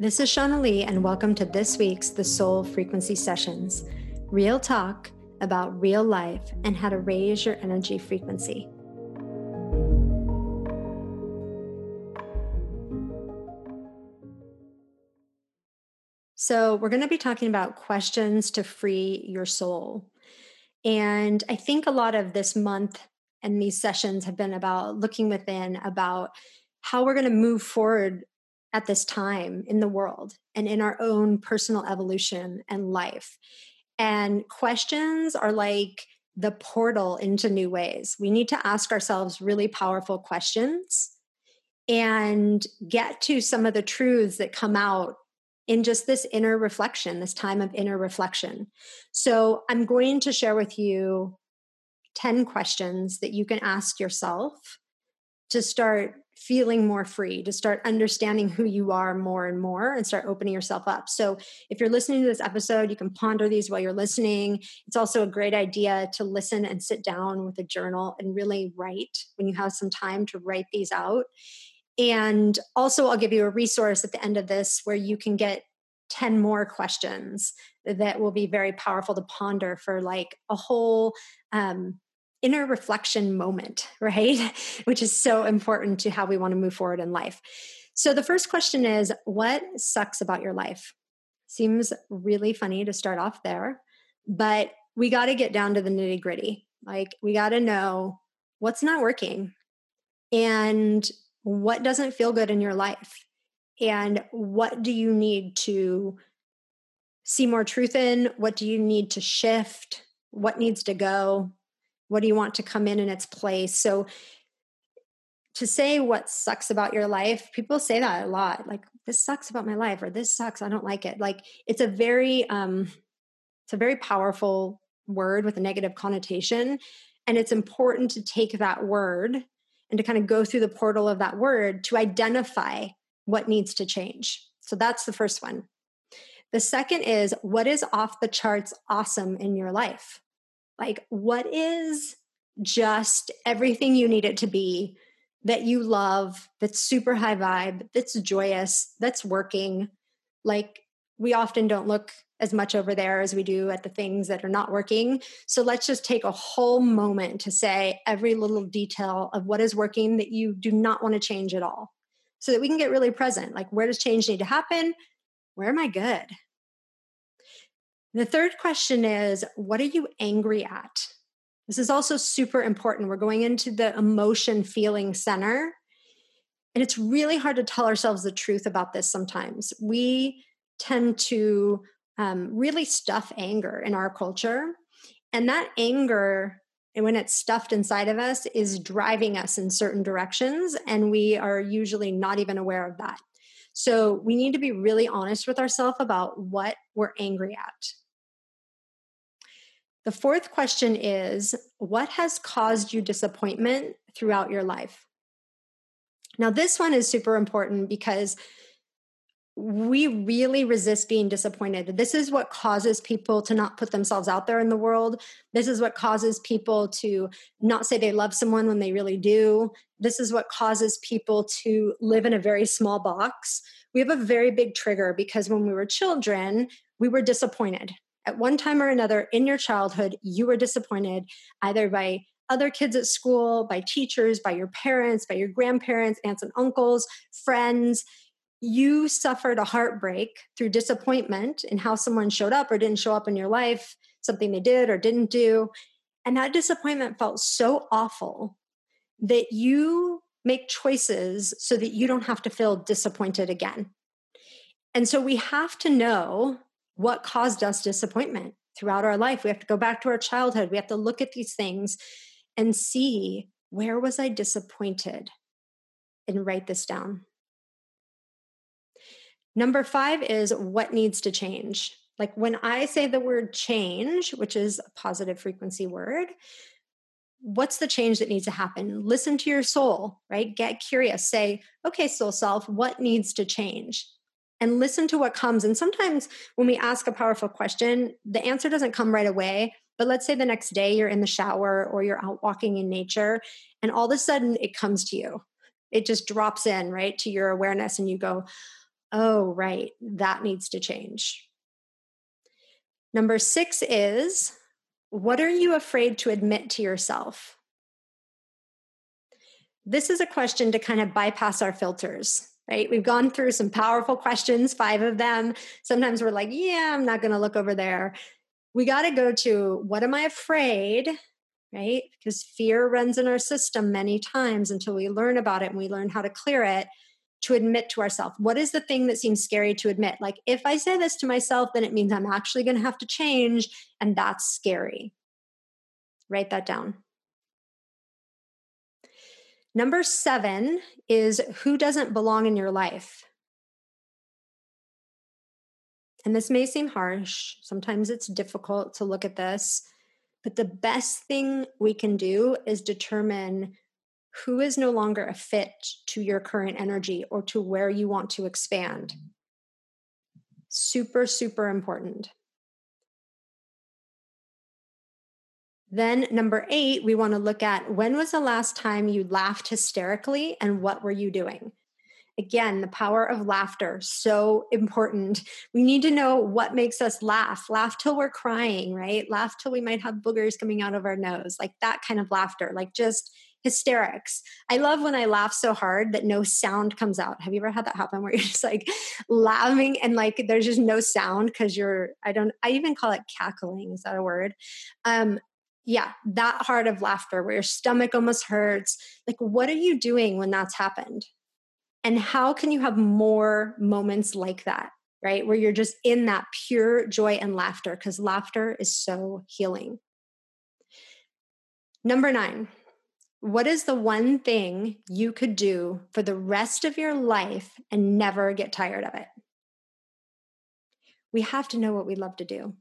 This is Shauna Lee, and welcome to this week's The Soul Frequency Sessions real talk about real life and how to raise your energy frequency. So, we're going to be talking about questions to free your soul. And I think a lot of this month and these sessions have been about looking within, about how we're going to move forward at this time in the world and in our own personal evolution and life. And questions are like the portal into new ways. We need to ask ourselves really powerful questions and get to some of the truths that come out in just this inner reflection, this time of inner reflection. So, I'm going to share with you 10 questions that you can ask yourself to start feeling more free, to start understanding who you are more and more and start opening yourself up. So, if you're listening to this episode, you can ponder these while you're listening. It's also a great idea to listen and sit down with a journal and really write when you have some time to write these out. And also, I'll give you a resource at the end of this where you can get 10 more questions that will be very powerful to ponder for like a whole um, inner reflection moment, right? Which is so important to how we want to move forward in life. So, the first question is What sucks about your life? Seems really funny to start off there, but we got to get down to the nitty gritty. Like, we got to know what's not working and what doesn't feel good in your life. And what do you need to see more truth in? What do you need to shift? What needs to go? What do you want to come in in its place? So, to say what sucks about your life, people say that a lot. Like, this sucks about my life, or this sucks, I don't like it. Like, it's a very, um, it's a very powerful word with a negative connotation. And it's important to take that word and to kind of go through the portal of that word to identify what needs to change. So that's the first one. The second is what is off the charts awesome in your life? Like, what is just everything you need it to be that you love, that's super high vibe, that's joyous, that's working? Like, we often don't look as much over there as we do at the things that are not working. So let's just take a whole moment to say every little detail of what is working that you do not want to change at all so that we can get really present. Like, where does change need to happen? Where am I good? The third question is what are you angry at? This is also super important. We're going into the emotion feeling center. And it's really hard to tell ourselves the truth about this sometimes. We tend to um, really stuff anger in our culture. And that anger, and when it's stuffed inside of us, is driving us in certain directions. And we are usually not even aware of that. So we need to be really honest with ourselves about what we're angry at. The fourth question is What has caused you disappointment throughout your life? Now, this one is super important because we really resist being disappointed. This is what causes people to not put themselves out there in the world. This is what causes people to not say they love someone when they really do. This is what causes people to live in a very small box. We have a very big trigger because when we were children, we were disappointed at one time or another in your childhood, you were disappointed either by other kids at school, by teachers, by your parents, by your grandparents, aunts and uncles, friends. You suffered a heartbreak through disappointment in how someone showed up or didn't show up in your life, something they did or didn't do. And that disappointment felt so awful that you make choices so that you don't have to feel disappointed again. And so we have to know what caused us disappointment throughout our life. We have to go back to our childhood. We have to look at these things and see where was I disappointed and write this down. Number five is what needs to change. Like when I say the word change, which is a positive frequency word, what's the change that needs to happen? Listen to your soul, right? Get curious. Say, okay, soul self, what needs to change? And listen to what comes. And sometimes when we ask a powerful question, the answer doesn't come right away. But let's say the next day you're in the shower or you're out walking in nature, and all of a sudden it comes to you. It just drops in, right, to your awareness, and you go, oh, right, that needs to change. Number six is what are you afraid to admit to yourself? This is a question to kind of bypass our filters, right? We've gone through some powerful questions, five of them. Sometimes we're like, yeah, I'm not going to look over there. We got to go to what am I afraid? Right? Because fear runs in our system many times until we learn about it and we learn how to clear it to admit to ourselves what is the thing that seems scary to admit like if i say this to myself then it means i'm actually going to have to change and that's scary write that down number 7 is who doesn't belong in your life and this may seem harsh sometimes it's difficult to look at this but the best thing we can do is determine who is no longer a fit to your current energy or to where you want to expand. Super, super important. Then, number eight, we want to look at when was the last time you laughed hysterically and what were you doing? Again, the power of laughter, so important. We need to know what makes us laugh. Laugh till we're crying, right? Laugh till we might have boogers coming out of our nose, like that kind of laughter, like just hysterics. I love when I laugh so hard that no sound comes out. Have you ever had that happen where you're just like laughing and like there's just no sound because you're, I don't, I even call it cackling. Is that a word? Um, yeah, that hard of laughter where your stomach almost hurts. Like, what are you doing when that's happened? And how can you have more moments like that, right? Where you're just in that pure joy and laughter because laughter is so healing. Number nine, what is the one thing you could do for the rest of your life and never get tired of it? We have to know what we love to do,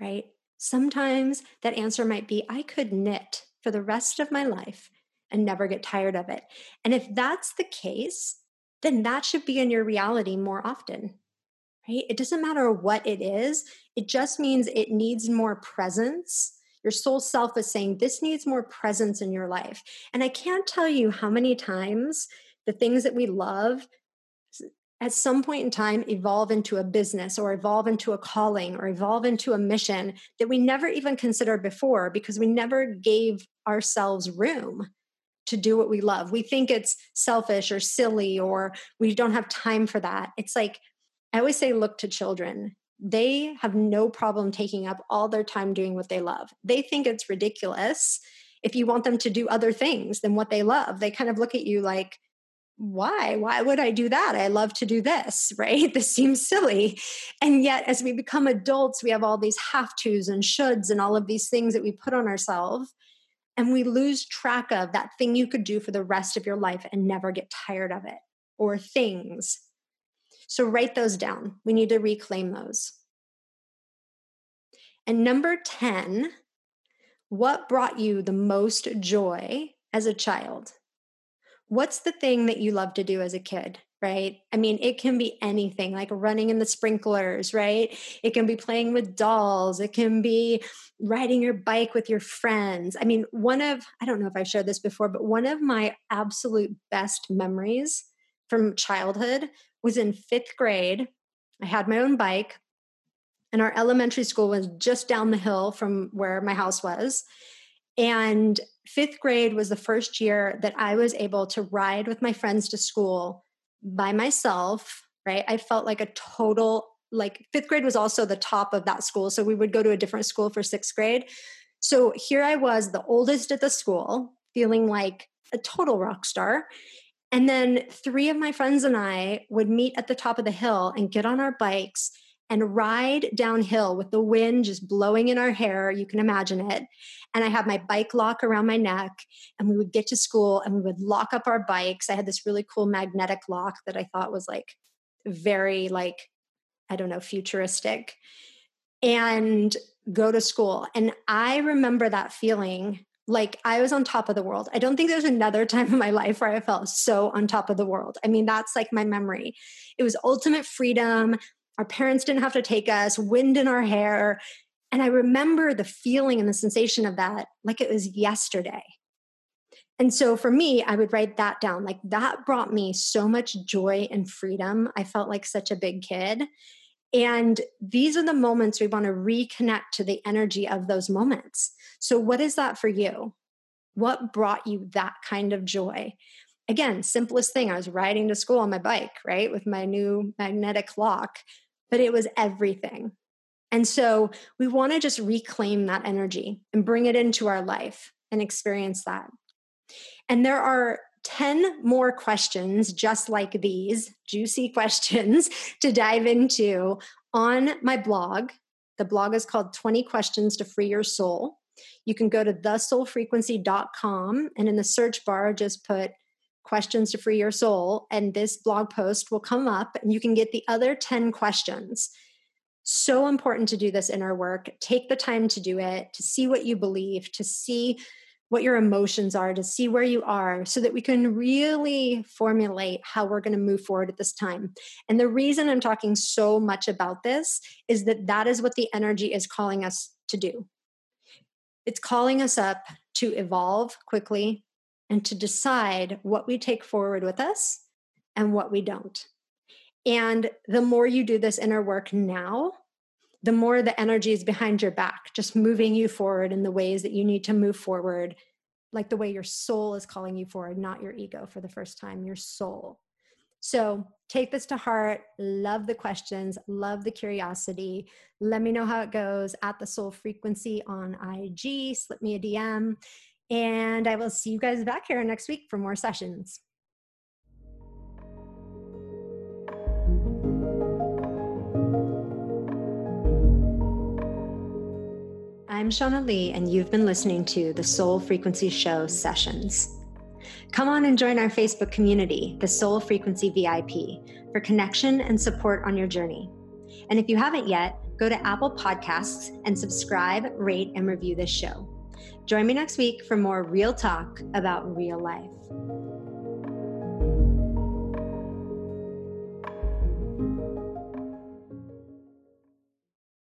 right? Sometimes that answer might be I could knit for the rest of my life and never get tired of it. And if that's the case, then that should be in your reality more often, right? It doesn't matter what it is, it just means it needs more presence your soul self is saying, This needs more presence in your life. And I can't tell you how many times the things that we love at some point in time evolve into a business or evolve into a calling or evolve into a mission that we never even considered before because we never gave ourselves room to do what we love. We think it's selfish or silly or we don't have time for that. It's like I always say, look to children they have no problem taking up all their time doing what they love. They think it's ridiculous if you want them to do other things than what they love. They kind of look at you like, why? Why would I do that? I love to do this, right? This seems silly. And yet, as we become adults, we have all these have tos and shoulds and all of these things that we put on ourselves. And we lose track of that thing you could do for the rest of your life and never get tired of it, or things so write those down. We need to reclaim those. And number 10, what brought you the most joy as a child? What's the thing that you love to do as a kid? Right? I mean, it can be anything like running in the sprinklers, right? It can be playing with dolls. It can be riding your bike with your friends. I mean, one of, I don't know if I shared this before, but one of my absolute best memories from childhood was in fifth grade. I had my own bike, and our elementary school was just down the hill from where my house was. And fifth grade was the first year that I was able to ride with my friends to school by myself, right? I felt like a total, like fifth grade was also the top of that school. So we would go to a different school for sixth grade. So here I was, the oldest at the school, feeling like a total rock star. And then three of my friends and I would meet at the top of the hill and get on our bikes and ride downhill with the wind just blowing in our hair. You can imagine it. And I had my bike lock around my neck, and we would get to school and we would lock up our bikes. I had this really cool magnetic lock that I thought was like very, like, I don't know, futuristic, and go to school. And I remember that feeling like I was on top of the world. I don't think there's another time in my life where I felt so on top of the world. I mean, that's like my memory. It was ultimate freedom. Our parents didn't have to take us, wind in our hair. And I remember the feeling and the sensation of that like it was yesterday. And so for me, I would write that down. Like that brought me so much joy and freedom. I felt like such a big kid. And these are the moments we want to reconnect to the energy of those moments. So, what is that for you? What brought you that kind of joy? Again, simplest thing I was riding to school on my bike, right, with my new magnetic lock, but it was everything. And so we want to just reclaim that energy and bring it into our life and experience that. And there are 10 more questions just like these, juicy questions to dive into on my blog. The blog is called 20 Questions to Free Your Soul. You can go to thesoulfrequency.com and in the search bar, just put questions to free your soul, and this blog post will come up, and you can get the other 10 questions. So important to do this inner work. Take the time to do it, to see what you believe, to see what your emotions are, to see where you are, so that we can really formulate how we're going to move forward at this time. And the reason I'm talking so much about this is that that is what the energy is calling us to do. It's calling us up to evolve quickly and to decide what we take forward with us and what we don't. And the more you do this inner work now, the more the energy is behind your back, just moving you forward in the ways that you need to move forward, like the way your soul is calling you forward, not your ego for the first time, your soul. So take this to heart. Love the questions, love the curiosity. Let me know how it goes at the soul frequency on IG. Slip me a DM. And I will see you guys back here next week for more sessions. I'm Shauna Lee, and you've been listening to the Soul Frequency Show sessions. Come on and join our Facebook community, the Soul Frequency VIP, for connection and support on your journey. And if you haven't yet, go to Apple Podcasts and subscribe, rate, and review this show. Join me next week for more real talk about real life.